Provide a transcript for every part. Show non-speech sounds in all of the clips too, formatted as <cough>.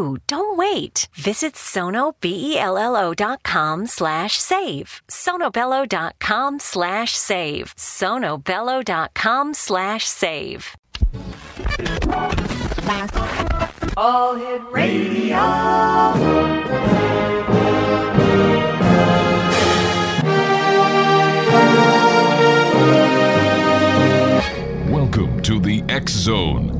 Don't wait. Visit sonobello.com slash save. sonobello.com slash save. sonobello.com slash save. All Hit Radio. Welcome to the X Zone,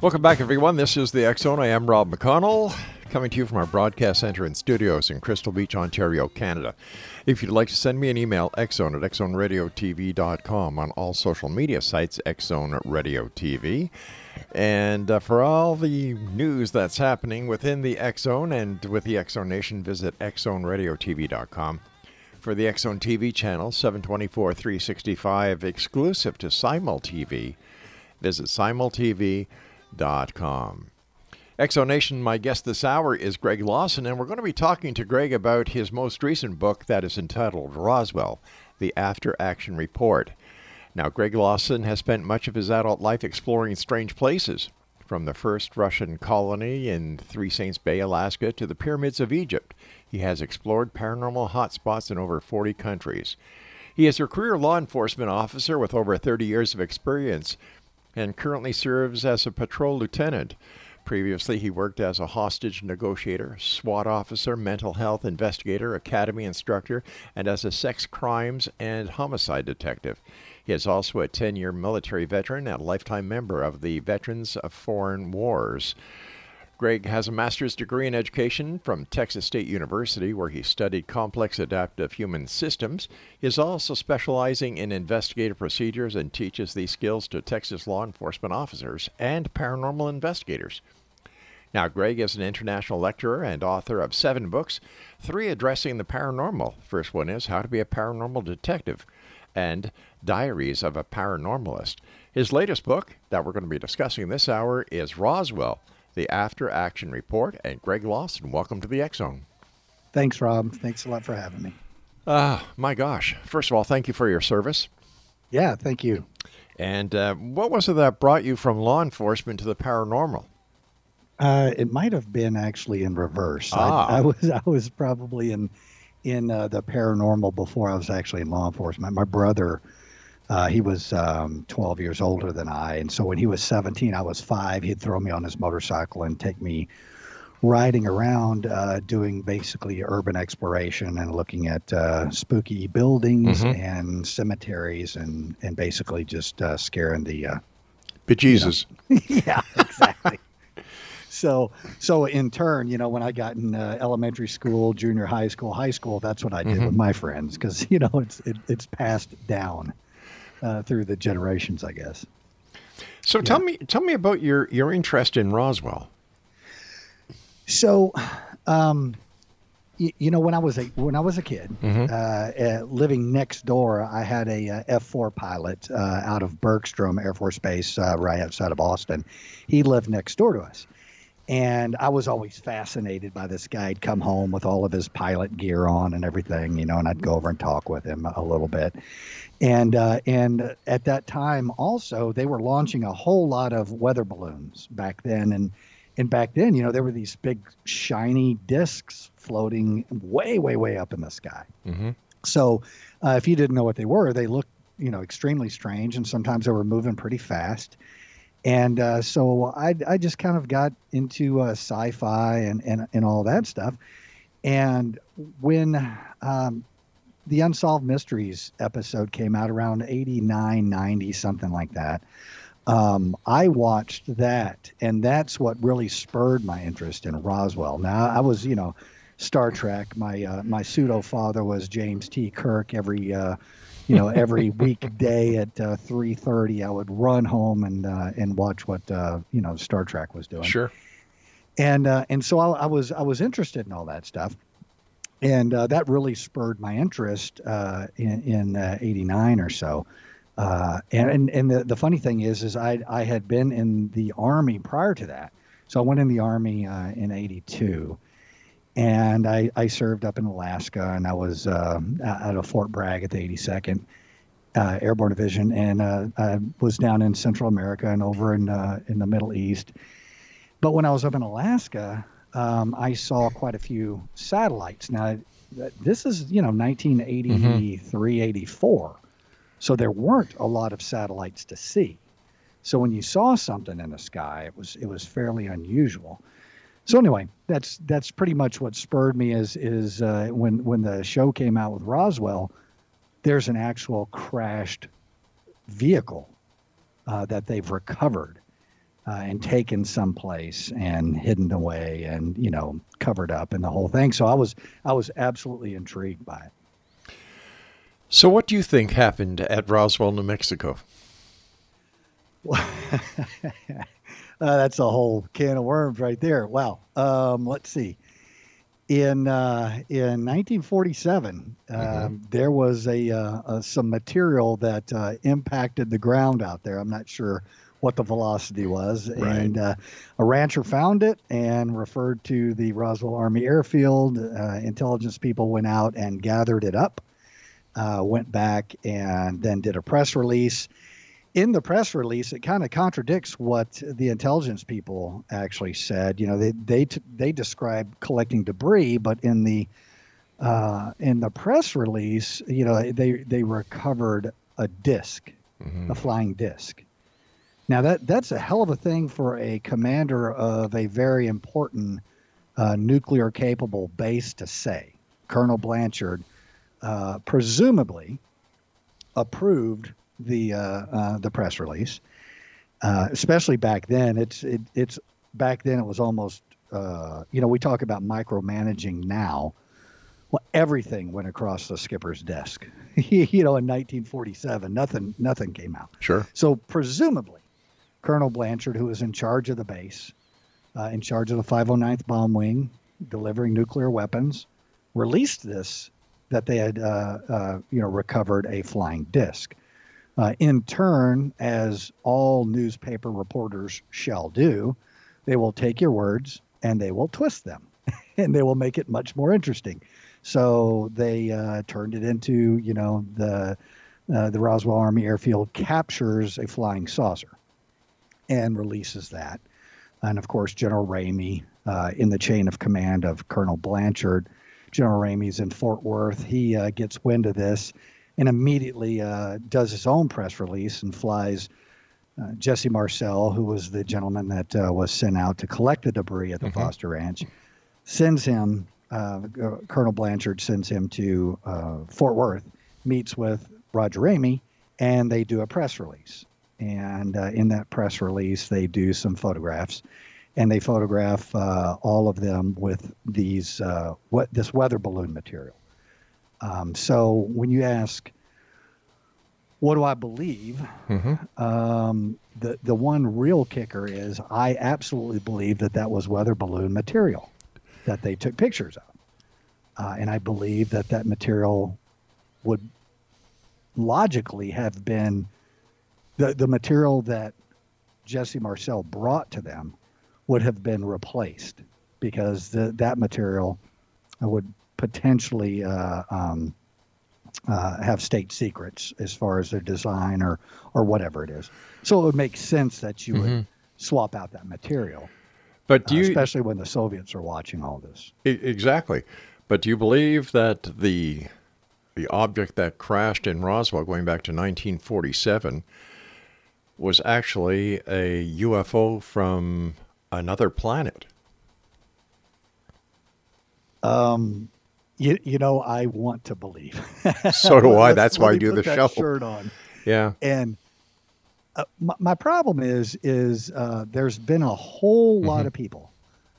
Welcome back, everyone. This is the Zone. I am Rob McConnell, coming to you from our broadcast center and studios in Crystal Beach, Ontario, Canada. If you'd like to send me an email, xzone at xzoneradiotv.com on all social media sites, xzone radio TV. And uh, for all the news that's happening within the Zone and with the Zone Nation, visit xzoneradiotv.com. For the Zone TV channel, 724 365, exclusive to SimulTV, visit simultv.com. Exonation, my guest this hour is Greg Lawson, and we're going to be talking to Greg about his most recent book that is entitled Roswell The After Action Report. Now, Greg Lawson has spent much of his adult life exploring strange places, from the first Russian colony in Three Saints Bay, Alaska, to the pyramids of Egypt. He has explored paranormal hotspots in over 40 countries. He is a career law enforcement officer with over 30 years of experience and currently serves as a patrol lieutenant. Previously, he worked as a hostage negotiator, SWAT officer, mental health investigator, academy instructor, and as a sex crimes and homicide detective. He is also a 10 year military veteran and a lifetime member of the Veterans of Foreign Wars. Greg has a master's degree in education from Texas State University, where he studied complex adaptive human systems. He is also specializing in investigative procedures and teaches these skills to Texas law enforcement officers and paranormal investigators. Now, Greg is an international lecturer and author of seven books, three addressing the paranormal. First one is How to Be a Paranormal Detective and Diaries of a Paranormalist. His latest book that we're going to be discussing this hour is Roswell the After Action Report. And Greg Lawson, welcome to the Zone. Thanks, Rob. Thanks a lot for having me. Ah, uh, my gosh. First of all, thank you for your service. Yeah, thank you. And uh, what was it that brought you from law enforcement to the paranormal? Uh, it might have been actually in reverse. Ah. I, I was <laughs> I was probably in in uh, the paranormal before I was actually in law enforcement. My brother uh, he was um, 12 years older than I, and so when he was 17, I was five. He'd throw me on his motorcycle and take me riding around, uh, doing basically urban exploration and looking at uh, spooky buildings mm-hmm. and cemeteries, and and basically just uh, scaring the uh, bejesus. You know, <laughs> yeah, exactly. so so in turn, you know, when I got in uh, elementary school, junior high school, high school, that's what I did mm-hmm. with my friends because you know it's it, it's passed down uh, through the generations, I guess. So yeah. tell me, tell me about your your interest in Roswell. So, um, you, you know, when I was a when I was a kid, mm-hmm. uh, uh, living next door, I had a uh, F four pilot uh, out of Bergstrom Air Force Base, uh, right outside of Austin. He lived next door to us, and I was always fascinated by this guy. He'd come home with all of his pilot gear on and everything, you know, and I'd go over and talk with him a little bit. And uh, and at that time, also, they were launching a whole lot of weather balloons back then, and and back then, you know, there were these big shiny discs floating way, way, way up in the sky. Mm-hmm. So, uh, if you didn't know what they were, they looked, you know, extremely strange, and sometimes they were moving pretty fast. And uh, so I, I just kind of got into uh, sci-fi and, and and all that stuff. And when um, the Unsolved Mysteries episode came out around 89, 90, something like that, um, I watched that, and that's what really spurred my interest in Roswell. Now, I was, you know, Star Trek. My uh, my pseudo father was James T. Kirk. Every uh, you know every weekday at uh, three thirty, I would run home and uh, and watch what uh, you know Star Trek was doing. Sure. And uh, and so I, I, was I was interested in all that stuff, and that really spurred my interest in in '89 or so. Uh, and and, and the, the funny thing is, is I, I had been in the Army prior to that. So I went in the Army uh, in 82. And I, I served up in Alaska and I was uh, at a Fort Bragg at the 82nd uh, Airborne Division. And uh, I was down in Central America and over in, uh, in the Middle East. But when I was up in Alaska, um, I saw quite a few satellites. Now, this is, you know, 1983, mm-hmm. 84. So there weren't a lot of satellites to see. So when you saw something in the sky, it was it was fairly unusual. So anyway, that's that's pretty much what spurred me is is uh, when when the show came out with Roswell, there's an actual crashed vehicle uh, that they've recovered uh, and taken someplace and hidden away and you know covered up and the whole thing. So I was I was absolutely intrigued by it. So, what do you think happened at Roswell, New Mexico? <laughs> uh, that's a whole can of worms right there. Wow. Um, let's see. In uh, in 1947, um, mm-hmm. there was a, uh, some material that uh, impacted the ground out there. I'm not sure what the velocity was, right. and uh, a rancher found it and referred to the Roswell Army Airfield. Uh, intelligence people went out and gathered it up uh, went back and then did a press release. In the press release, it kind of contradicts what the intelligence people actually said. You know, they they they describe collecting debris, but in the uh, in the press release, you know, they they recovered a disk, mm-hmm. a flying disc. Now that that's a hell of a thing for a commander of a very important uh, nuclear capable base to say. Colonel Blanchard uh, presumably approved the uh, uh, the press release. Uh, especially back then, it's it, it's back then it was almost uh, you know we talk about micromanaging now. Well, everything went across the skipper's desk. <laughs> you know, in 1947, nothing nothing came out. Sure. So presumably, Colonel Blanchard, who was in charge of the base, in charge of the 509th Bomb Wing, delivering nuclear weapons, released this that they had, uh, uh, you know, recovered a flying disc. Uh, in turn, as all newspaper reporters shall do, they will take your words and they will twist them, <laughs> and they will make it much more interesting. So they uh, turned it into, you know, the uh, the Roswell Army Airfield captures a flying saucer and releases that. And of course, General Ramey, uh, in the chain of command of Colonel Blanchard, General Ramey's in Fort Worth. He uh, gets wind of this and immediately uh, does his own press release and flies uh, Jesse Marcel, who was the gentleman that uh, was sent out to collect the debris at the mm-hmm. Foster Ranch, sends him. Uh, Colonel Blanchard sends him to uh, Fort Worth, meets with Roger Ramey, and they do a press release. And in that press release, they do some photographs and they photograph uh, all of them with these uh, what this weather balloon material. Um, so when you ask, what do I believe? Mm-hmm. Um, the the one real kicker is I absolutely believe that that was weather balloon material that they took pictures of. uh, and I believe that that material would logically have been the the material that Jesse Marcel brought to them would have been replaced because the, that material would potentially uh, um, uh, have state secrets as far as their design or or whatever it is. So it would make sense that you mm-hmm. would swap out that material. But do uh, you, especially when the Soviets are watching all this? Exactly. But do you believe that the the object that crashed in Roswell, going back to 1947, was actually a UFO from another planet? Um, you, you know, I want to believe. <laughs> so do I. That's why I do the show. Shirt on. Yeah. And uh, my, my, problem is is uh, there's been a whole lot mm-hmm. of people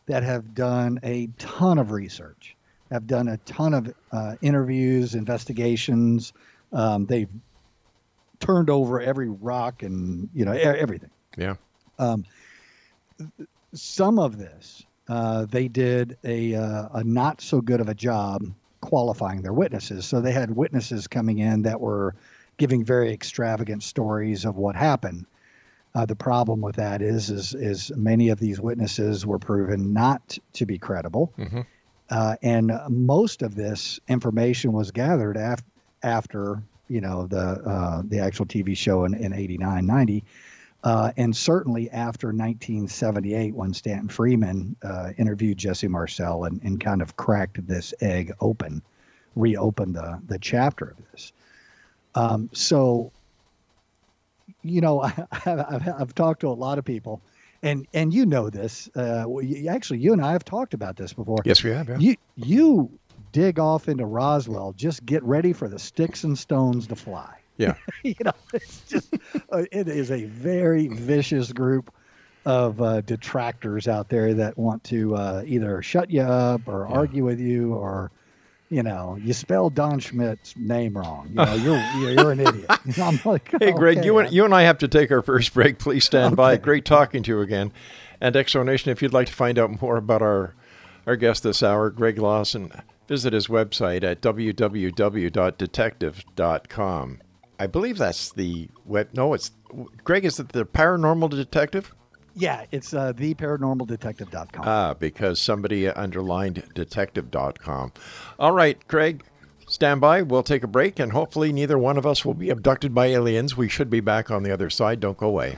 that have done a ton of research, have done a ton of uh, interviews, investigations. Um, they've turned over every rock and you know everything. Yeah. Um, some of this uh, they did a uh, a not so good of a job qualifying their witnesses. So they had witnesses coming in that were giving very extravagant stories of what happened. Uh, the problem with that is, is, is many of these witnesses were proven not to be credible, mm-hmm. uh, and most of this information was gathered af- after you know the uh, the actual TV show in, in 89, 90. Uh, and certainly after 1978, when Stanton Friedman uh, interviewed Jesse Marcel and, and kind of cracked this egg open, reopened the, the chapter of this. Um, so, you know, <laughs> I, have I've talked to a lot of people, and and you know this. Uh, actually, you and I have talked about this before. Yes, we have. Yeah. You you dig off into Roswell. Just get ready for the sticks and stones to fly. Yeah. <laughs> you know, it's just uh, it is a very vicious group of uh, detractors out there that want to uh, either shut you up or yeah. argue with you or you know, you spell Don Schmitt's name wrong. You know, you're <laughs> you're an idiot. <laughs> Like, hey, Greg, okay. you and you and I have to take our first break. Please stand okay. by. Great talking to you again. And Zone if you'd like to find out more about our our guest this hour, Greg Lawson, visit his website at www.detective.com. I believe that's the web. No, it's Greg. Is it the Paranormal Detective? Yeah, it's uh, theparanormaldetective.com. Ah, because somebody underlined detective.com. All right, Craig, stand by. We'll take a break, and hopefully, neither one of us will be abducted by aliens. We should be back on the other side. Don't go away.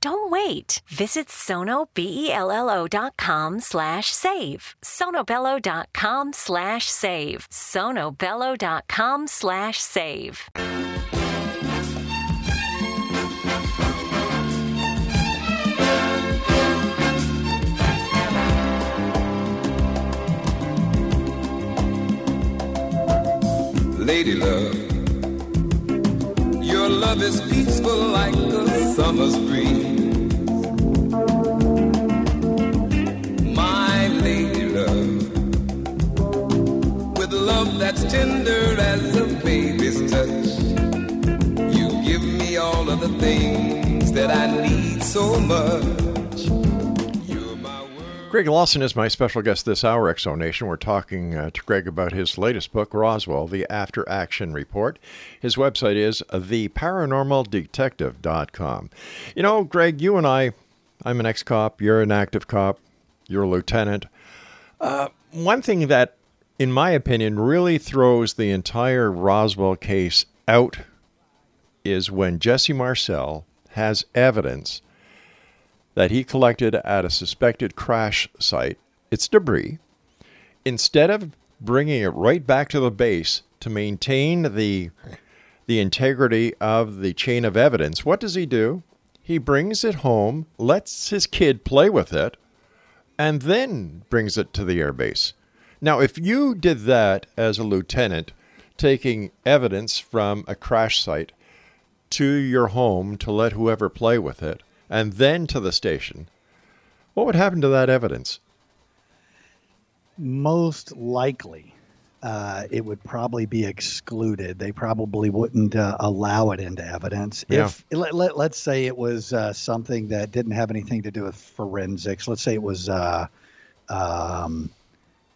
Don't wait. Visit sonobello.com slash save. sonobello.com slash save. sonobello.com slash save. Lady love, your love is peaceful like the summer's breeze. My lady love, with love that's tender as a baby's touch, you give me all of the things that I need so much. Greg Lawson is my special guest this hour, X Zone Nation. We're talking uh, to Greg about his latest book, Roswell, The After Action Report. His website is theparanormaldetective.com. You know, Greg, you and I, I'm an ex cop, you're an active cop, you're a lieutenant. Uh, one thing that in my opinion, really throws the entire Roswell case out is when Jesse Marcel has evidence that he collected at a suspected crash site. It's debris. Instead of bringing it right back to the base to maintain the the integrity of the chain of evidence, what does he do? He brings it home, lets his kid play with it, and then brings it to the airbase. Now, if you did that as a lieutenant, taking evidence from a crash site to your home to let whoever play with it, and then to the station, what would happen to that evidence? Most likely, uh, it would probably be excluded. They probably wouldn't uh, allow it into evidence. Yeah. If let, let, let's say it was uh, something that didn't have anything to do with forensics. Let's say it was uh, um,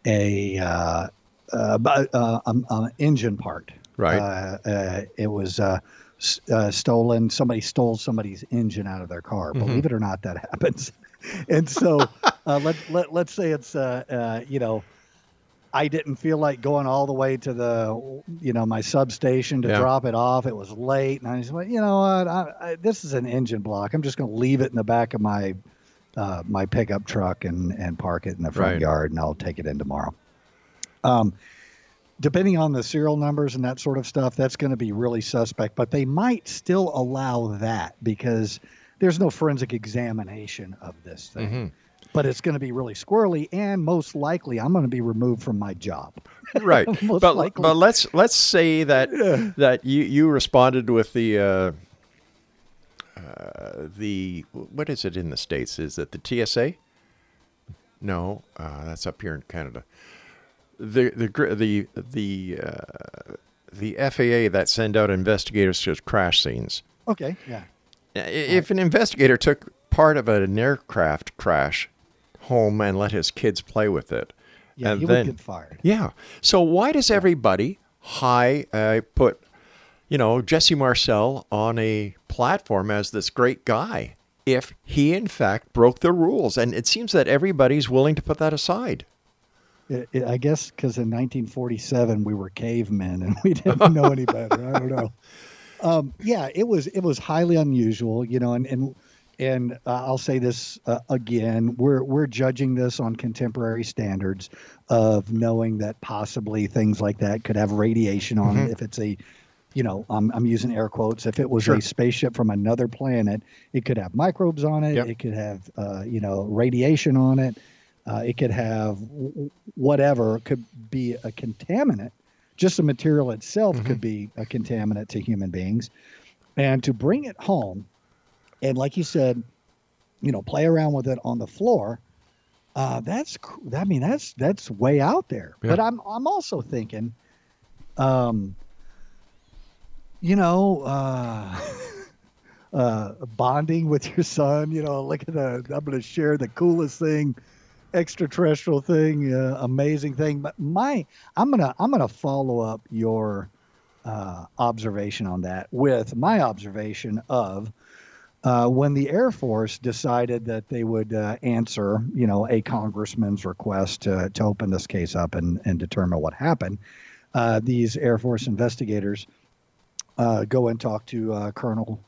a uh, uh, uh, um, uh, engine part. Right. Uh, uh, it was uh, stolen. Somebody stole somebody's engine out of their car. Mm-hmm. Believe it or not, that <laughs> happens. and so uh, let, let, let's say it's, uh, uh, you know, I didn't feel like going all the way to the, you know, my substation to Yeah. drop it off. It was late, and I just went, you know what, I, I, this is an engine block. I'm just going to leave it in the back of my, uh, my pickup truck and and park it in the front Right. yard, and I'll take it in tomorrow. Um, depending on the serial numbers and that sort of stuff, that's going to be really suspect. But they might still allow that because there's no forensic examination of this thing. Mm-hmm. But it's going to be really squirrely, and most likely, I'm going to be removed from my job. right. <laughs> But likely. but let's let's say that that you you responded with the uh, uh, the what is it in the states? Is it the TSA? No, uh, that's up here in Canada. The the the the uh, the FAA that send out investigators to crash scenes. Okay, yeah, If an investigator took part of an aircraft crash home and let his kids play with it, yeah, and he then would get fired. yeah. So why does everybody high uh, put you know Jesse Marcel on a platform as this great guy if he in fact broke the rules? And it seems that everybody's willing to put that aside. It, it, I guess because in 1947 we were cavemen and <laughs> we didn't <laughs> know any better. I don't know. Um, yeah, it was it was highly unusual, you know, and and and uh, I'll say this uh, again: we're we're judging this on contemporary standards of knowing that possibly things like that could have radiation on it. If it's a you know, I'm, I'm using air quotes. If it was Sure. a spaceship from another planet, it could have microbes on it. Yep. It could have, uh, you know, radiation on it. Uh, it could have whatever. Could be a contaminant. Just the material itself could be a contaminant to human beings. And to bring it home, and like you said, you know, play around with it on the floor. Uh, that's, I mean, that's that's way out there. Yeah. But I'm I'm also thinking, um, you know, uh, <laughs> uh, bonding with your son. You know, look at the I'm going to share the coolest thing, extraterrestrial thing, uh, amazing thing. But my I'm gonna I'm gonna follow up your uh, observation on that with my observation of. Uh, when the Air Force decided that they would uh, answer, you know, a congressman's request to, to open this case up and, and determine what happened, uh, these Air Force investigators uh, go and talk to Colonel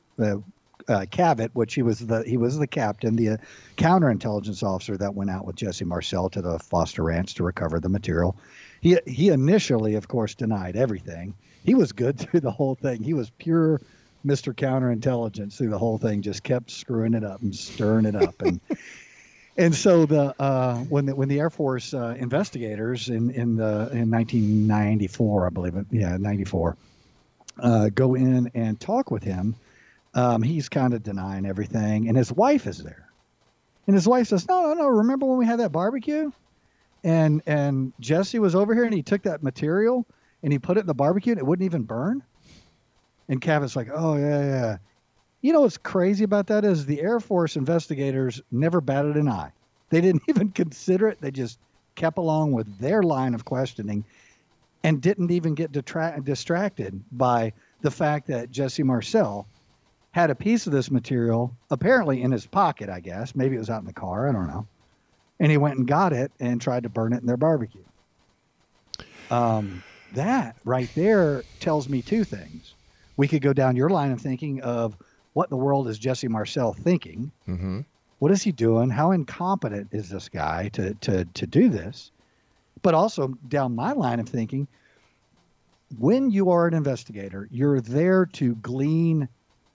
uh, Cavitt, which he was the he was the captain, the uh, counterintelligence officer that went out with Jesse Marcel to the Foster Ranch to recover the material. He he initially, of course, denied everything. He was good <laughs> through the whole thing. He was pure Mr. Counterintelligence through the whole thing. Just kept screwing it up and stirring it up and. <laughs> And so the uh, when the when the Air Force uh, investigators in in the in 1994, I believe it, yeah, 94, uh, go in and talk with him, um, he's kind of denying everything, and his wife is there, and his wife says, "No, no, no. Remember when we had that barbecue, and and Jesse was over here, and he took that material and he put it in the barbecue, and it wouldn't even burn." And Cavitt's like, "Oh yeah, yeah." You know what's crazy about that is the Air Force investigators never batted an eye. They didn't <laughs> even consider it. They just kept along with their line of questioning and didn't even get detra- distracted by the fact that Jesse Marcel had a piece of this material apparently in his pocket, I guess. Maybe it was out in the car. I don't know. And he went and got it and tried to burn it in their barbecue. Um, that right there tells me two things. We could go down your line of thinking of what in the world is Jesse Marcel thinking? Mm-hmm. What is he doing? How incompetent is this guy to to to do this? But also down my line of thinking, when you are an investigator, you're there to glean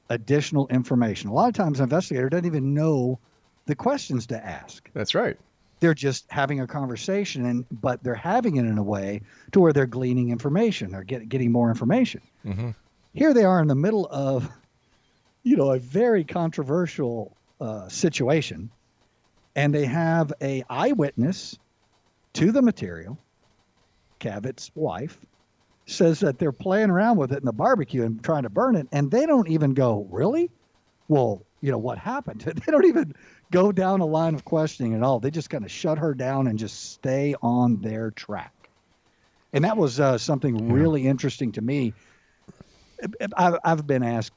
additional information. A lot of times, an investigator doesn't even know the questions to ask. That's right. They're just having a conversation, and but they're having it in a way to where they're gleaning information. They're get, getting more information. Mm-hmm. Here they are in the middle of, you know, a very controversial uh, situation, and they have a eyewitness to the material. Cavitt's wife says that they're playing around with it in the barbecue and trying to burn it, and they don't even go, really? Well, you know what happened? <laughs> They don't even go down a line of questioning at all. They just kind of shut her down and just stay on their track. And that was uh, something really interesting to me. I've, I've been asked,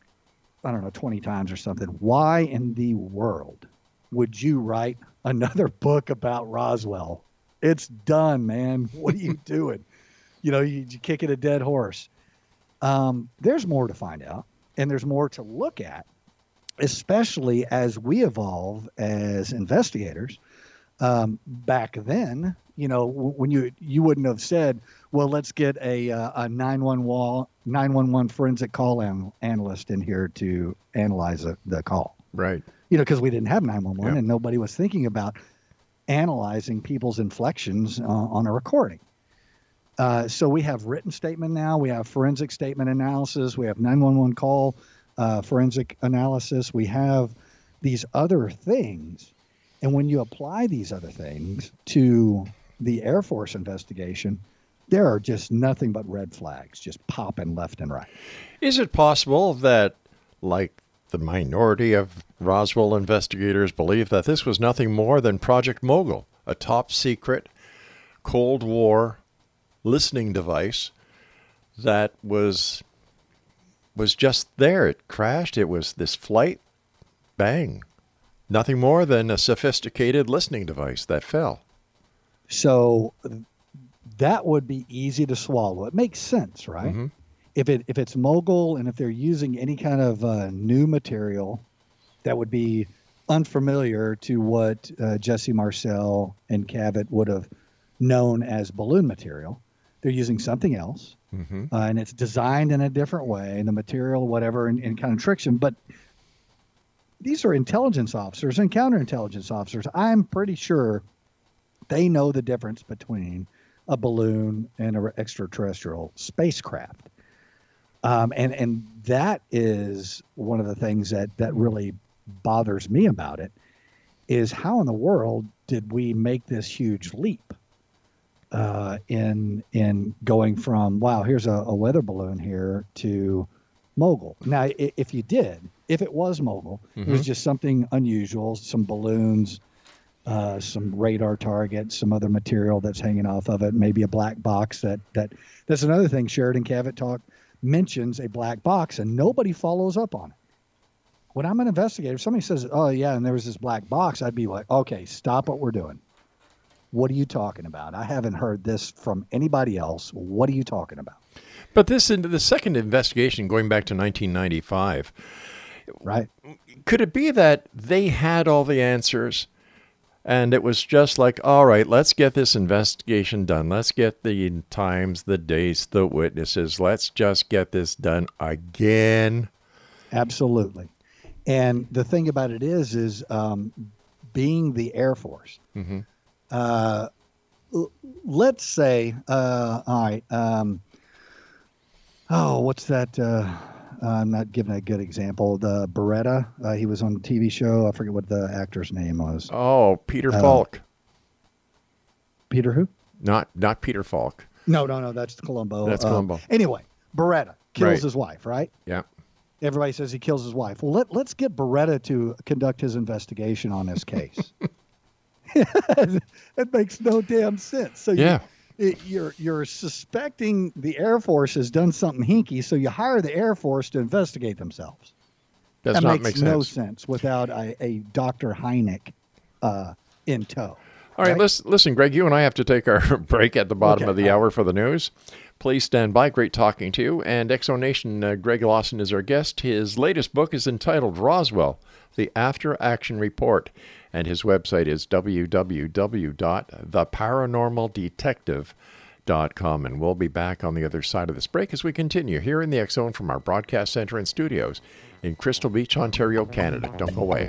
I don't know, 20 times or something, why in the world would you write another <laughs> book about Roswell? It's done, man. What are you <laughs> doing? You know, you, you kick at a dead horse. Um, there's more to find out, and there's more to look at, especially as we evolve as investigators. Um, back then, you know, when you you wouldn't have said, "Well, let's get a uh, a 911 911 forensic call an- analyst in here to analyze a, the call." Right. You know, because we didn't have 911 Yeah. and nobody was thinking about analyzing people's inflections uh, on a recording. Uh, so we have written statement now. We have forensic statement analysis. We have 911 call uh, forensic analysis. We have these other things. And when you apply these other things to the Air Force investigation, there are just nothing but red flags just popping left and right. Is it possible that, like the minority of Roswell investigators believe, that this was nothing more than Project Mogul, a top secret Cold War listening device that was was just there. It crashed. It was this flight, bang, nothing more than a sophisticated listening device that fell. So that would be easy to swallow. It makes sense, right? Mhm. If it if it's mogul and if they're using any kind of uh, new material that would be unfamiliar to what uh, Jesse Marcel and Cavitt would have known as balloon material, they're using something else, Mm-hmm. uh, and it's designed in a different way, and the material, whatever, and, and kind of tricks them. But these are intelligence officers and counterintelligence officers. I'm pretty sure they know the difference between a balloon and an extraterrestrial spacecraft. Um, and and that is one of the things that that really bothers me about it is how in the world did we make this huge leap uh, in in going from wow here's a, a weather balloon here to mogul. Now if you did if it was mogul it was just something unusual some balloons uh, some radar targets some other material that's hanging off of it maybe a black box that that that's another thing sheridan cavitt talk mentions a black box and nobody follows up on it. When i'm an investigator if somebody says oh yeah and there was this black box i'd be like okay stop what we're doing what are you talking about i haven't heard this from anybody else what are you talking about But this in the second investigation, going back to 1995, right could it be that they had all the answers and it was just like all right let's get this investigation done let's get the times the dates the witnesses let's just get this done again Absolutely. And the thing about it is, is um, being the Air Force. Mhm. Uh, l- let's say, uh, all right. Um, oh, what's that? Uh, I'm not giving a good example. The Baretta. Uh, he was on a TV show. I forget what the actor's name was. oh peter Uh, falk Peter who? not not peter falk No, no, no. That's Columbo. That's Uh, Columbo. Anyway, Baretta kills Right. his wife, right? yeah Everybody says he kills his wife. Well, let, let's get Baretta to conduct his investigation on this case. <laughs> <laughs> it makes no damn sense. So you- Yeah. it, you're you're suspecting the Air Force has done something hinky, so you hire the Air Force to investigate themselves. does that not makes make no sense sense without a, a Dr. Hynek uh, in tow. All right, right? listen, listen, Greg, you and I have to take our <laughs> break at the bottom Okay, of the all hour for the news. Please stand by. Great talking to you. And Exonation, uh, Greg Lawson is our guest. His latest book is entitled Roswell, The After Action Report. And his website is www.theparanormaldetective.com. And we'll be back on the other side of this break as we continue here in the X Zone from our broadcast center and studios in Crystal Beach, Ontario, Canada. Don't go away.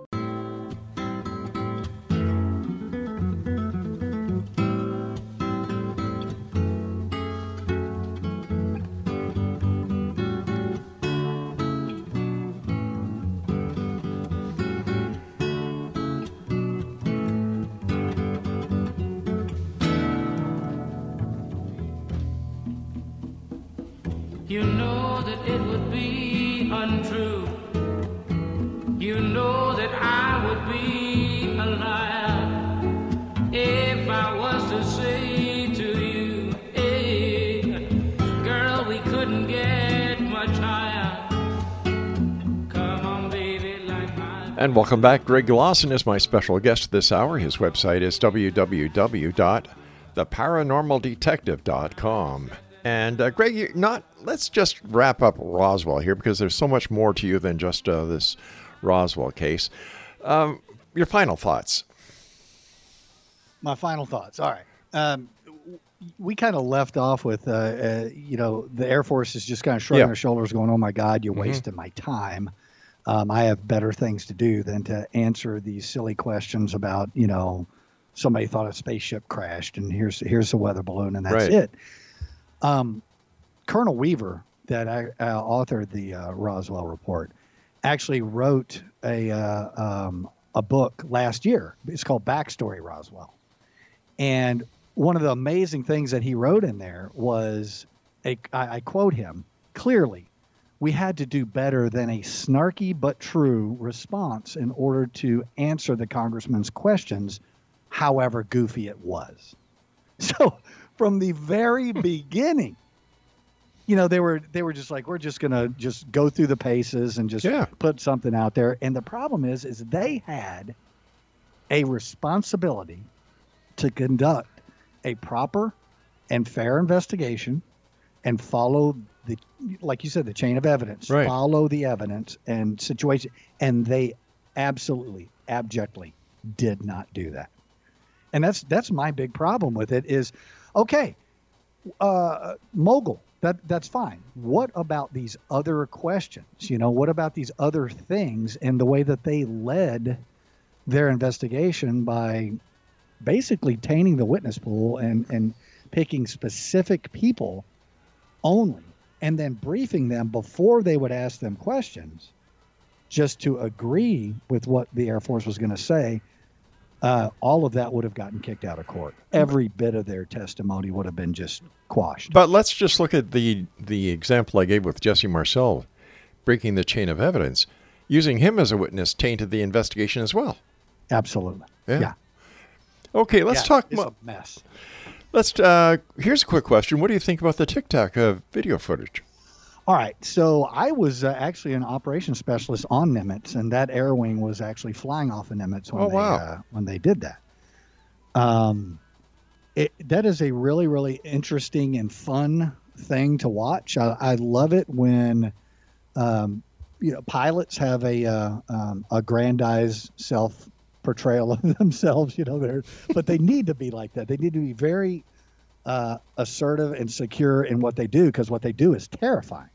And welcome back. Greg Lawson is my special guest this hour. His website is www.theparanormaldetective.com. And uh, Greg, you're not let's just wrap up Roswell here because there's so much more to you than just uh, this Roswell case. Um, your final thoughts. my final thoughts. All right. Um, we kind of left off with, uh, uh, you know, the Air Force is just kind of shrugging Yeah. their shoulders, going, "Oh my God, you're Mhm. wasting my time. Um, I have better things to do than to answer these silly questions about, you know, somebody thought a spaceship crashed and here's here's the weather balloon and that's Right. it." Um, Colonel Weaver, that I, uh, authored the uh, Roswell report, actually wrote a uh, um, a book last year. It's called Backstory Roswell. And one of the amazing things that he wrote in there was, a, I, I quote him clearly, we had to do better than a snarky but true response in order to answer the congressman's questions, however goofy it was. <laughs> So from the very <laughs> beginning, you know, they were they were just like, we're just gonna just go through the paces and just Yeah. put something out there. And the problem is, is they had a responsibility to conduct a proper and fair investigation and follow the like you said the chain of evidence. Right. follow the evidence and situation and they absolutely abjectly did not do that. And that's that's my big problem with it is okay uh mogul that that's fine. What about these other questions? You know what about these other things and the way that they led their investigation by basically tainting the witness pool and and picking specific people only and then briefing them before they would ask them questions just to agree with what the air force was going to say uh, all of that would have gotten kicked out of court every bit of their testimony would have been just quashed But let's just look at the the example I gave with Jesse Marcel, breaking the chain of evidence. Using him as a witness tainted the investigation as well. absolutely Yeah. yeah, Okay, let's Yeah, talk. it's mo- a mess Let's. Uh, here's a quick question. What do you think about the Tic Tac uh, video footage? All right. So I was uh, actually an operations specialist on Nimitz, and that air wing was actually flying off of Nimitz when Oh, they wow. uh, when they did that. Um, it, that is a really really interesting and fun thing to watch. I, I love it when um, you know pilots have a uh, um, aggrandized self portrayal of <laughs> themselves. You know, they're but they need to be like that. They need to be very uh, assertive and secure in what they do because what they do is terrifying.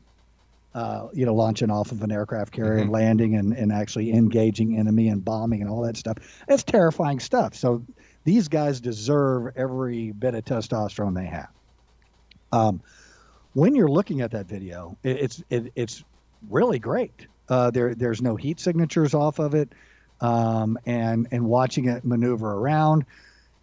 Uh, you know, launching off of an aircraft carrier Mm-hmm. and landing and, and actually engaging enemy and bombing and all that stuff. It's terrifying stuff. So these guys deserve every bit of testosterone they have. Um, when you're looking at that video, it, it's it, it's really great. Uh, there there's no heat signatures off of it, um, and and watching it maneuver around,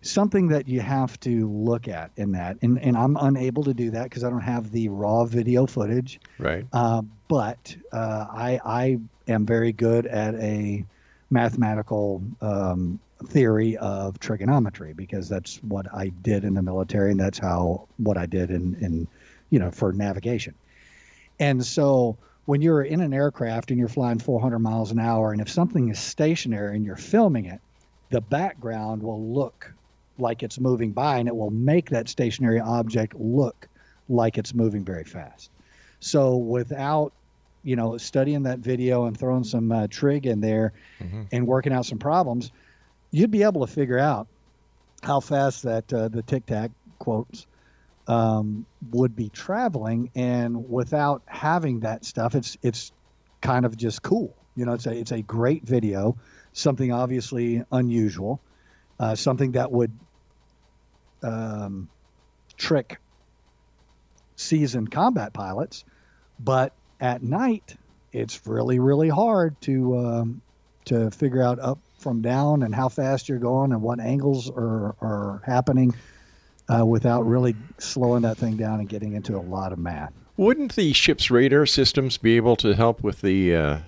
something that you have to look at in that. And and I'm unable to do that because I don't have the raw video footage. Right. Uh, but uh, I I am very good at a mathematical um, theory of trigonometry because that's what I did in the military and that's how what I did in in you know for navigation. And so when you're in an aircraft and you're flying 400 miles an hour, and if something is stationary and you're filming it, the background will look like it's moving by and it will make that stationary object look like it's moving very fast. So without, you know, studying that video and throwing some uh, trig in there and working out some problems, you'd be able to figure out how fast that uh, the tic tac quotes um, would be traveling, and without having that stuff, it's it's kind of just cool. You know, it's a it's a great video, something obviously unusual, uh, something that would um, trick seasoned combat pilots, but at night it's really really hard to um, to figure out up from down and how fast you're going and what angles are are happening uh, without really slowing that thing down and getting into a lot of math. Wouldn't the ship's radar systems be able to help with the uh,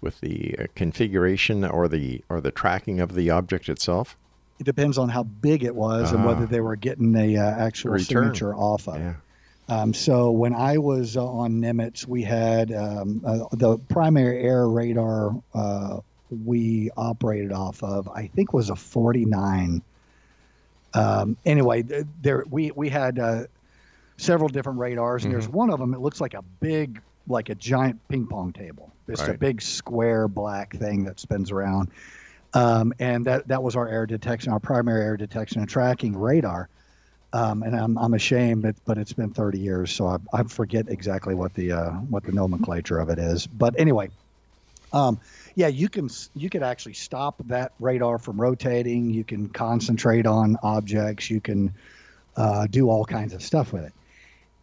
with the uh, configuration or the or the tracking of the object itself? It depends on how big it was and Ah. whether they were getting a uh, actual Return. signature off of it. Um, so when I was uh, on Nimitz, we had um, uh, the primary air radar uh, we operated off of. I think was a 49. Um, anyway, there we we had uh, several different radars, and there's one of them. It looks like a big, like a giant ping pong table. It's a big square black thing that spins around. Um, and that that was our air detection, our primary air detection and tracking radar. Um, and I'm, I'm ashamed, but, but it's been 30 years, so I, I forget exactly what the uh, what the nomenclature of it is. But anyway, um, yeah, you can you could actually stop that radar from rotating. You can concentrate on objects. You can uh, do all kinds of stuff with it.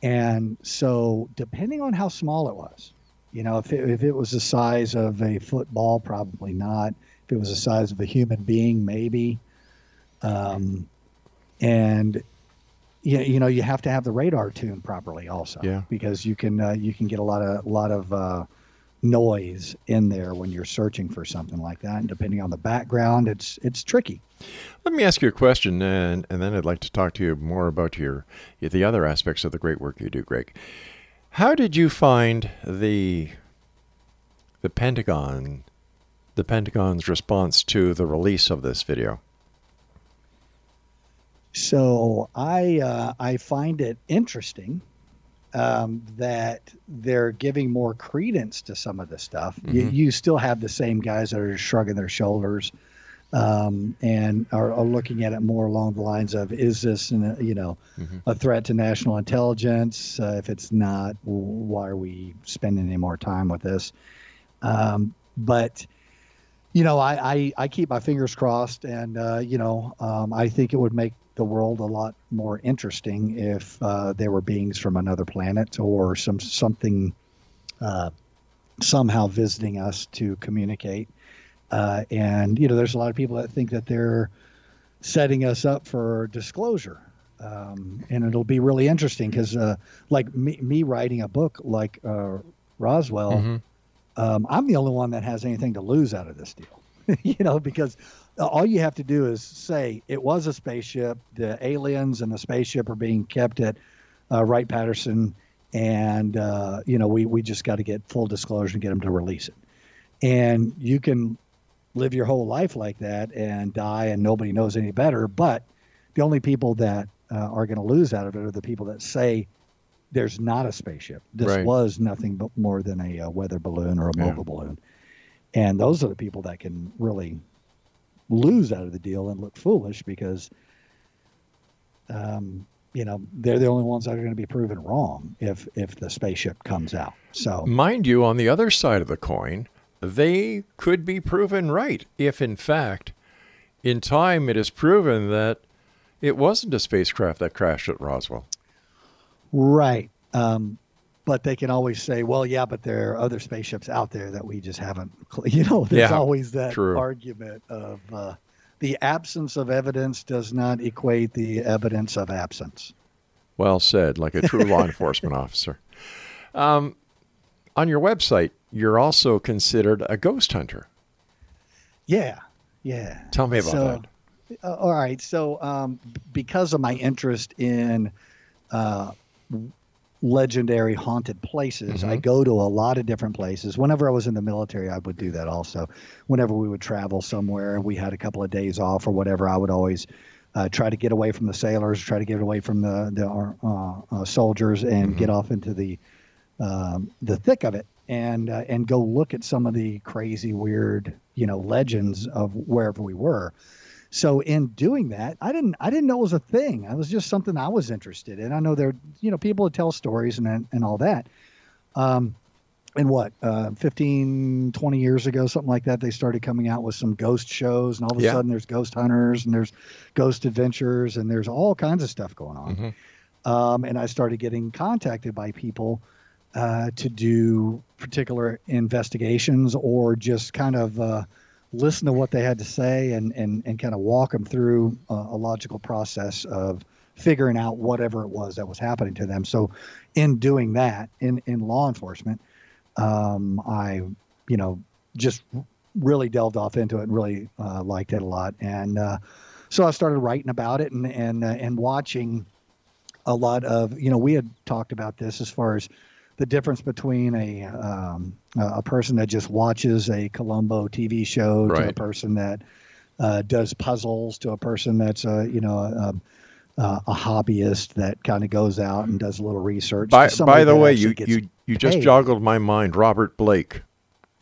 And so, depending on how small it was, you know, if it, if it was the size of a football, probably not. If it was the size of a human being, maybe. Um, and yeah, you know, you have to have the radar tuned properly, also. Yeah. Because you can uh, you can get a lot of lot of uh, noise in there when you're searching for something like that, and depending on the background, it's it's tricky. Let me ask you a question, and, and then I'd like to talk to you more about your the other aspects of the great work you do, Greg. How did you find the the Pentagon, the Pentagon's response to the release of this video? So I uh, I find it interesting um, that they're giving more credence to some of the stuff. You, you still have the same guys that are shrugging their shoulders um, and are, are looking at it more along the lines of is this an, you know a threat to national intelligence? Uh, if it's not, why are we spending any more time with this? Um, but you know, I, I, I keep my fingers crossed, and uh, you know, um, I think it would make the world a lot more interesting if uh, there were beings from another planet or some something uh, somehow visiting us to communicate. Uh, and you know, there's a lot of people that think that they're setting us up for disclosure. Um, and it'll be really interesting because, uh, like me, me writing a book like uh, Roswell, um, I'm the only one that has anything to lose out of this deal. <laughs> you know, because all you have to do is say it was a spaceship. The aliens and the spaceship are being kept at uh, Wright Patterson, and uh, you know we we just got to get full disclosure and get them to release it. And you can live your whole life like that and die, and nobody knows any better. But the only people that uh, are going to lose out of it are the people that say there's not a spaceship. This Right. was nothing but more than a, uh weather balloon or a Yeah. Mogul balloon. And those are the people that can really lose out of the deal and look foolish because, um, you know, they're the only ones that are going to be proven wrong if if the spaceship comes out. So Mind you, on the other side of the coin, they could be proven right if, in fact, in time it is proven that it wasn't a spacecraft that crashed at Roswell. Right. Um, but they can always say, well, yeah, but there are other spaceships out there that we just haven't, <laughs> you know, there's Yeah, always that true. argument of uh, the absence of evidence does not equate the evidence of absence. Well said, like a true law <laughs> enforcement officer. Um, on your website, you're also considered a ghost hunter. Yeah. Yeah. Tell me about So, uh, all right. So, um, because of my interest in uh, legendary haunted places, I Mhm. go to a lot of different places. Whenever I was in the military, I would do that also. Whenever we would travel somewhere and we had a couple of days off or whatever, I would always uh, try to get away from the sailors, try to get away from the the uh, uh, soldiers, and get off into the um, the thick of it and uh, and go look at some of the crazy, weird, you know, legends of wherever we were. So in doing that, I didn't I didn't know it was a thing. It was just something I was interested in. I know there, you know, people that tell stories and and all that. Um, and what, uh, 15, 20 years ago, something like that, they started coming out with some ghost shows, and all of a Yeah. sudden there's ghost hunters and there's ghost adventures and there's all kinds of stuff going on Mhm. um, and I started getting contacted by people uh, to do particular investigations or just kind of uh, listen to what they had to say and and, and kind of walk them through a, a logical process of figuring out whatever it was that was happening to them. So, in doing that, in in law enforcement, um, I you know just really delved off into it and really uh, liked it a lot and. Uh, so I started writing about it and and uh, and watching a lot of you know we had talked about this as far as the difference between a um, a person that just watches a Columbo TV show to a person that uh, does puzzles to a person that's a you know a, a, a hobbyist that kind of goes out and does a little research. By, by the way, you, you, you just paid. joggled my mind. Robert Blake.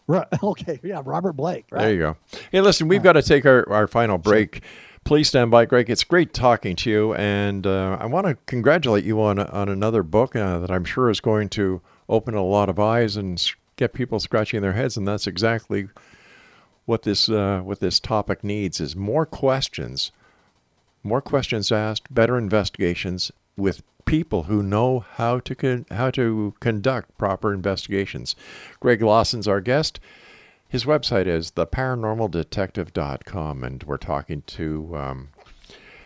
Right, <laughs> okay, yeah, Robert Blake. Right. There you go. Hey, listen, we've got to take our, our final break. Please stand by, Greg. It's great talking to you, and uh, I want to congratulate you on on another book uh, that I'm sure is going to open a lot of eyes and get people scratching their heads, and that's exactly what this uh, what this topic needs is more questions, more questions asked, better investigations with people who know how to con- how to conduct proper investigations. Greg Lawson's our guest. His website is theparanormaldetective.com, and we're talking to um,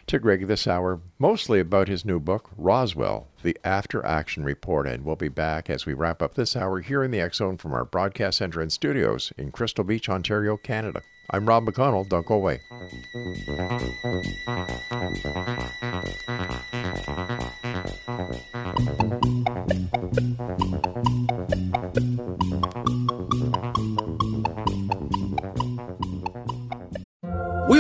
to Greg this hour mostly about his new book, Roswell: The After Action Report. And we'll be back as we wrap up this hour here in the X Zone from our broadcast center and studios in Crystal Beach, Ontario, Canada. I'm Rob McConnell. Don't go away.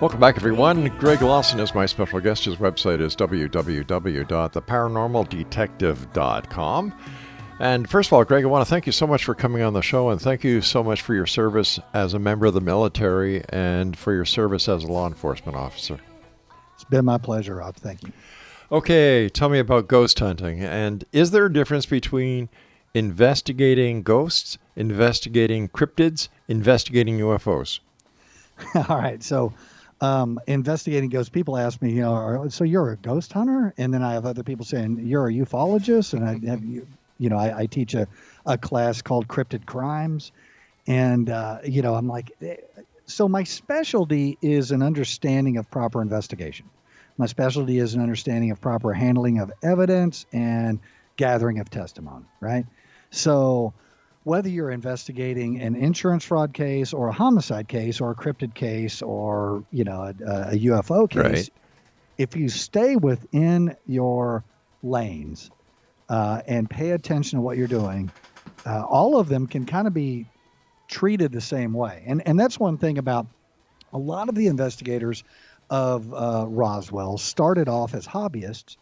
Welcome back, everyone. Greg Lawson is my special guest. His website is www.theparanormaldetective.com. And first of all, Greg, I want to thank you so much for coming on the show and thank you so much for your service as a member of the military and for your service as a law enforcement officer. It's been my pleasure, Rob. Thank you. Okay, tell me about ghost hunting. And is there a difference between investigating ghosts, investigating cryptids, investigating UFOs? <laughs> All right. So, um, investigating ghosts, people ask me, you know, so you're a ghost hunter? And then I have other people saying, you're a ufologist? And I have you, you know, I, I teach a, a class called Cryptid Crimes. And, uh, you know, I'm like, eh, so my specialty is an understanding of proper investigation. My specialty is an understanding of proper handling of evidence and gathering of testimony, right? So, whether you're investigating an insurance fraud case or a homicide case or a cryptid case or you know a, a UFO case, Right. if you stay within your lanes uh, and pay attention to what you're doing, uh, all of them can kind of be treated the same way. And and that's one thing about a lot of the investigators of uh, Roswell started off as hobbyists,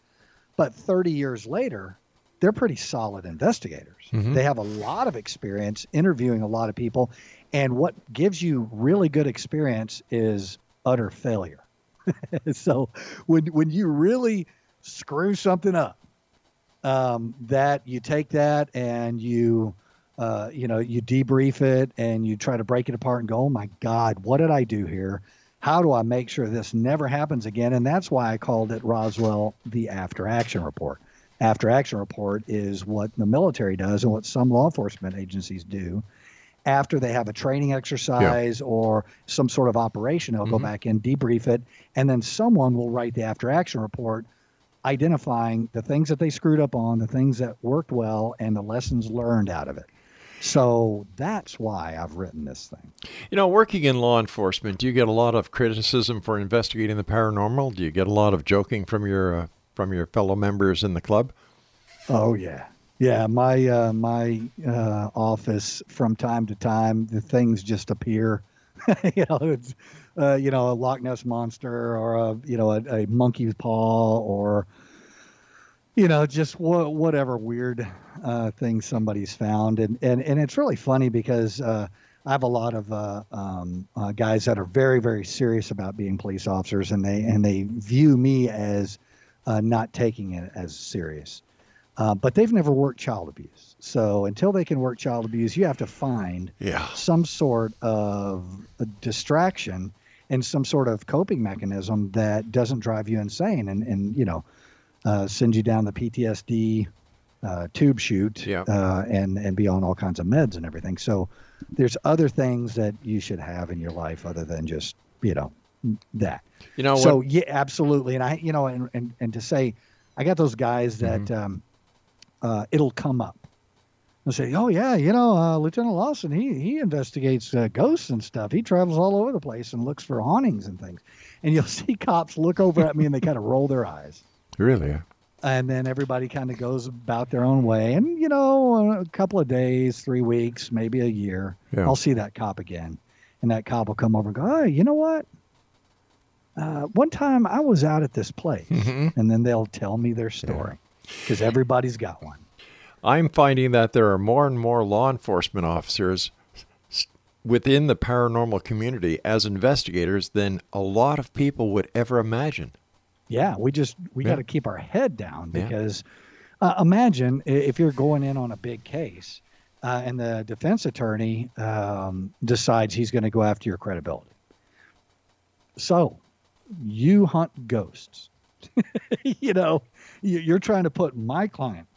but 30 years later, they're pretty solid investigators. Mhm. They have a lot of experience interviewing a lot of people, and what gives you really good experience is utter failure. <laughs> so when when you really screw something up, um, that you take that and you uh, you know you debrief it and you try to break it apart and go, oh my God, what did I do here? How do I make sure this never happens again? And that's why I called it Roswell the After Action Report. After Action Report is what the military does and what some law enforcement agencies do after they have a training exercise or some sort of operation. They'll go back in, debrief it, and then someone will write the after action report identifying the things that they screwed up on, the things that worked well, and the lessons learned out of it. So that's why I've written this thing. You know, working in law enforcement, do you get a lot of criticism for investigating the paranormal? Do you get a lot of joking from your uh, from your fellow members in the club? Oh yeah, yeah. My uh, my uh, office from time to time, the things just appear. <laughs> you know, it's uh, you know a Loch Ness monster or a you know a, a monkey's paw or you know just wha- whatever weird uh, thing somebody's found, and and and it's really funny because. Uh, I have a lot of uh, um, uh, guys that are very, very serious about being police officers, and they and they view me as uh, not taking it as serious. Uh, but they've never worked child abuse. So until they can work child abuse, you have to find Yeah. some sort of a distraction and some sort of coping mechanism that doesn't drive you insane and, and you know, uh, send you down the PTSD uh, tube chute Yeah. uh, and, and be on all kinds of meds and everything. So there's other things that you should have in your life other than just, you know, that. You know, so when- yeah, absolutely. And I, you know, and, and, and to say, I got those guys that Mm-hmm. um, uh, it'll come up. They'll say, oh yeah, you know, uh, Lieutenant Lawson, he he investigates uh, ghosts and stuff. He travels all over the place and looks for hauntings and things. And you'll <laughs> see cops look over at me and they kind of roll their eyes. Really? And then everybody kind of goes about their own way. And you know, a couple of days, three weeks, maybe a year, Yeah. I'll see that cop again, and that cop will come over and go, hey, you know what? Uh, one time I was out at this place, Mm-hmm. and then they'll tell me their story because everybody's got one. I'm finding that there are more and more law enforcement officers within the paranormal community as investigators than a lot of people would ever imagine. Yeah, we just we Yeah. got to keep our head down Yeah. because uh, imagine if you're going in on a big case uh, and the defense attorney um, decides he's going to go after your credibility. So, you hunt ghosts. <laughs> you know, you- you're trying to put my client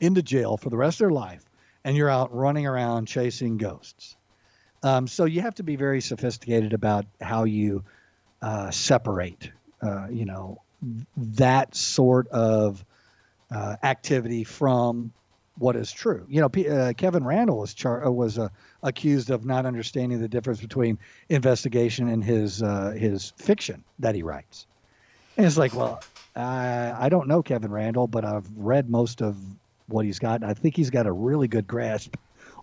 into jail for the rest of their life, and you're out running around chasing ghosts. Um, so you have to be very sophisticated about how you uh, separate, uh, you know, that sort of uh, activity from what is true. You know, uh, Kevin Randle was char- uh, was uh, accused of not understanding the difference between investigation and his uh, his fiction that he writes. And it's like, well, I, I don't know Kevin Randle, but I've read most of what he's got. and I think he's got a really good grasp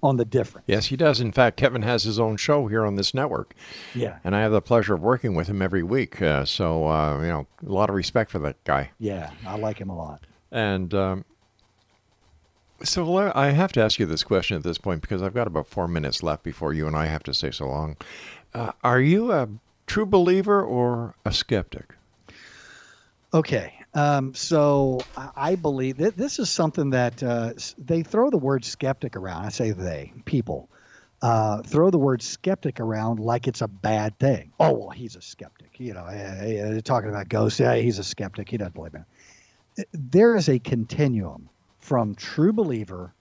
on the difference. Yes, he does. In fact, Kevin has his own show here on this network. Yeah. And I have the pleasure of working with him every week. Uh, so, uh, you know, a lot of respect for that guy. Yeah, I like him a lot. And um, so I have to ask you this question at this point because I've got about four minutes left before you and I have to say so long. Uh, are you a true believer or a skeptic? Okay. Um, so I believe that this is something that uh, they throw the word skeptic around. I say they, people, uh, throw the word skeptic around like it's a bad thing. Oh, well, he's a skeptic. You know, talking about ghosts. Yeah, he's a skeptic. He doesn't believe in it. There is a continuum from true believer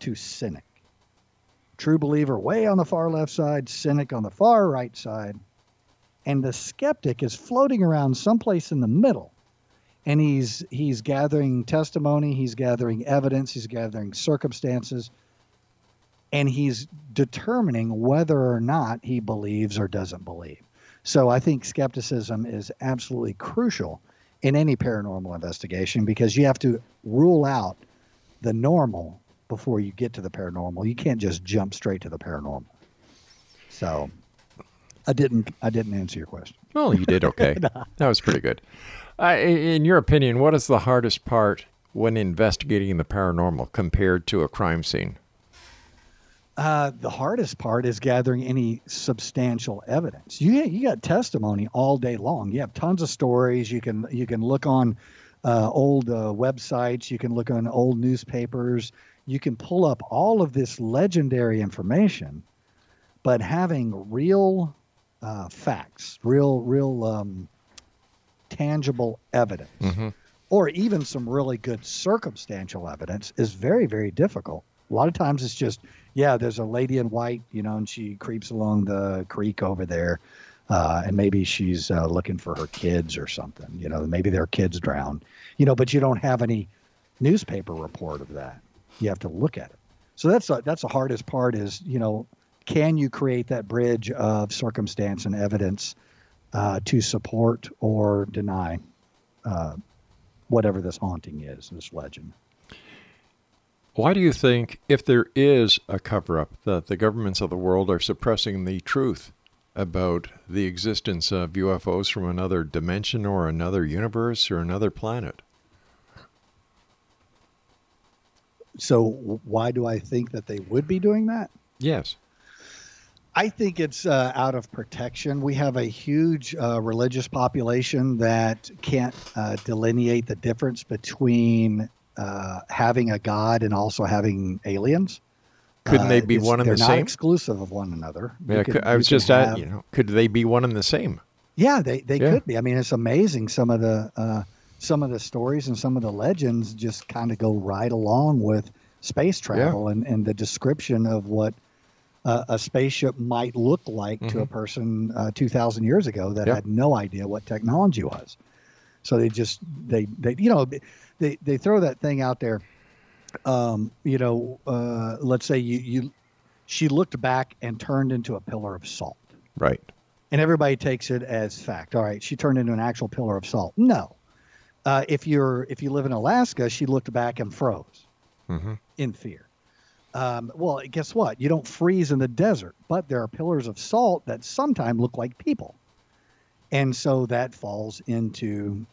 to cynic. True believer way on the far left side, cynic on the far right side. And the skeptic is floating around someplace in the middle and he's he's gathering testimony he's gathering evidence he's gathering circumstances and he's determining whether or not he believes or doesn't believe so i think skepticism is absolutely crucial in any paranormal investigation because you have to rule out the normal before you get to the paranormal you can't just jump straight to the paranormal so i didn't i didn't answer your question Well, you did okay. <laughs> that was pretty good. Uh, in in your opinion, what is the hardest part when investigating the paranormal compared to a crime scene? Uh, the hardest part is gathering any substantial evidence. You you got testimony all day long. You have tons of stories. You can you can look on uh, old uh, websites. You can look on old newspapers. You can pull up all of this legendary information, but having real uh, facts, real real um, tangible evidence, or even some really good circumstantial evidence is very very difficult. A lot of times it's just yeah, there's a lady in white, you know, and she creeps along the creek over there, uh, and maybe she's uh, looking for her kids or something. You know, maybe their kids drowned. You know, but you don't have any newspaper report of that. You have to look at it. So that's a, that's the hardest part is you know, can you create that bridge of circumstance and evidence uh, to support or deny uh, whatever this haunting is, this legend? Why do you think, if there is a cover up, that the governments of the world are suppressing the truth about the existence of UFOs from another dimension or another universe or another planet? So why do I think that they would be doing that? Yes. I think it's uh, out of protection. We have a huge uh, religious population that can't uh, delineate the difference between uh, having a god and also having aliens. Couldn't they Uh, be it's- one and they're the not same? exclusive of one another. Yeah, can- cou- I was just at, you know, could they be one and the same? Yeah, they, they Yeah. could be. I mean, it's amazing some of the uh, some of the stories and some of the legends just kind of go right along with space travel and, and the description of what uh, a spaceship might look like to a person uh, 2,000 years ago that Yeah. had no idea what technology was. So they just they they you know they they throw that thing out there. Um, you know, uh, let's say you you she looked back and turned into a pillar of salt Right. and everybody takes it as fact. All right, she turned into an actual pillar of salt. No, uh, if you're if you live in Alaska, she looked back and froze Mm-hmm. in fear. Um, well, guess what? You don't freeze in the desert, but there are pillars of salt that sometimes look like people, and so that falls into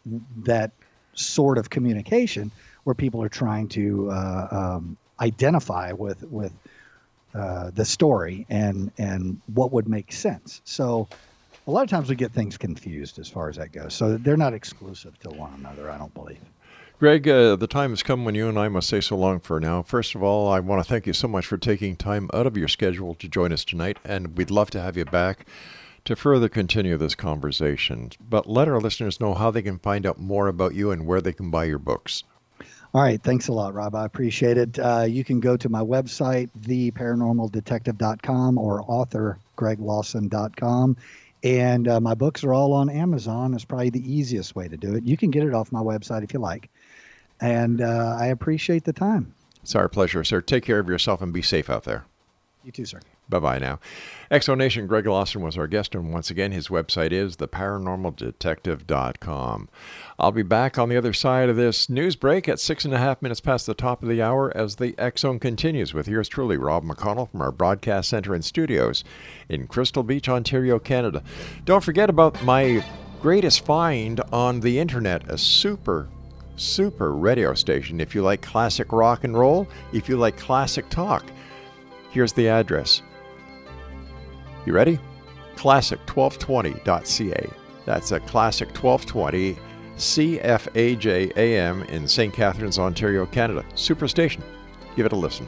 that sort of communication where people are trying to uh, um, identify with with uh, the story and and what would make sense. So a lot of times we get things confused as far as that goes. So they're not exclusive to one another, I don't believe. Greg, uh, the time has come when you and I must say so long for now. First of all, I want to thank you so much for taking time out of your schedule to join us tonight, and we'd love to have you back to further continue this conversation. But let our listeners know how they can find out more about you and where they can buy your books. All right, thanks a lot, Rob. I appreciate it. Uh, you can go to my website, theparanormaldetective.com or authorgreglawson.com. And uh, my books are all on Amazon. It's probably the easiest way to do it. You can get it off my website if you like. And uh, I appreciate the time. It's our pleasure, sir. Take care of yourself and be safe out there. You too, sir. Bye bye now. Exonation Greg Lawson was our guest, and once again, his website is theparanormaldetective.com. I'll be back on the other side of this news break at six and a half minutes past the top of the hour as the Zone continues with yours truly, Rob McConnell from our broadcast center and studios in Crystal Beach, Ontario, Canada. Don't forget about my greatest find on the internet, a super super radio station if you like classic rock and roll, if you like classic talk. Here's the address. You ready? Classic1220.ca. That's a Classic 1220 CFAJAM in St. Catharines, Ontario, Canada. Superstation. Give it a listen.